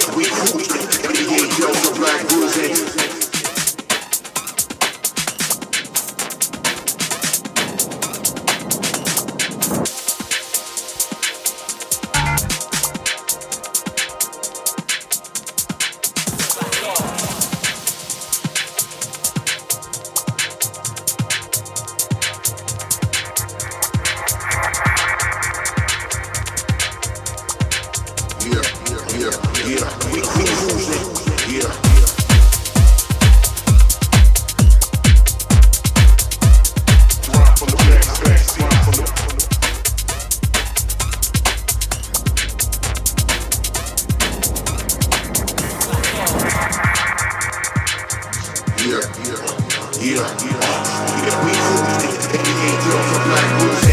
yeah, yeah, If we hope that they ain't built for black roots.